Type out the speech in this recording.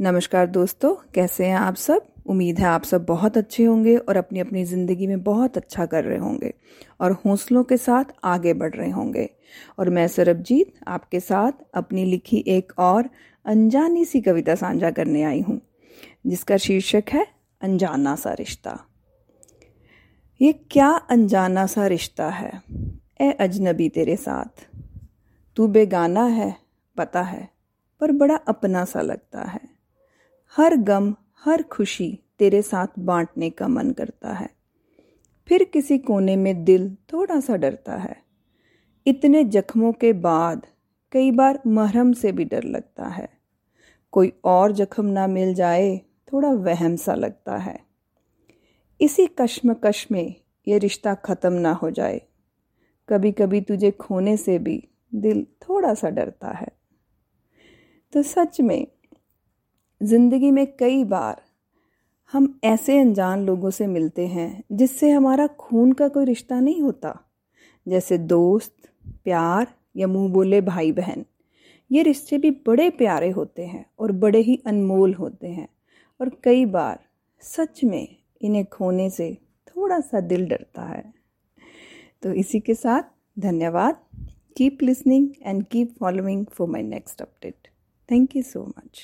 नमस्कार दोस्तों, कैसे हैं आप सब? उम्मीद है आप सब बहुत अच्छे होंगे और अपनी अपनी ज़िंदगी में बहुत अच्छा कर रहे होंगे और हौसलों के साथ आगे बढ़ रहे होंगे। और मैं सरबजीत, आपके साथ अपनी लिखी एक और अनजानी सी कविता साझा करने आई हूँ, जिसका शीर्षक है अनजाना सा रिश्ता। ये क्या अनजाना सा रिश्ता है? ए अजनबी तेरे साथ। तू बेगाना है, पता है, पर बड़ा अपना सा लगता है। हर गम, हर खुशी तेरे साथ बांटने का मन करता है। फिर किसी कोने में दिल थोड़ा सा डरता है। इतने जख्मों के बाद कई बार महरम से भी डर लगता है। कोई और जख्म ना मिल जाए, थोड़ा वहम सा लगता है। इसी कश्मकश में ये रिश्ता ख़त्म ना हो जाए। कभी कभी तुझे खोने से भी दिल थोड़ा सा डरता है। तो सच में ज़िंदगी में कई बार हम ऐसे अनजान लोगों से मिलते हैं जिससे हमारा खून का कोई रिश्ता नहीं होता। जैसे दोस्त, प्यार या मुँह बोले भाई बहन ये रिश्ते भी बड़े प्यारे होते हैं और बड़े ही अनमोल होते हैं। और कई बार सच में इन्हें खोने से थोड़ा सा दिल डरता है। तो इसी के साथ धन्यवाद। Keep listening and keep following for my next update thank you so much.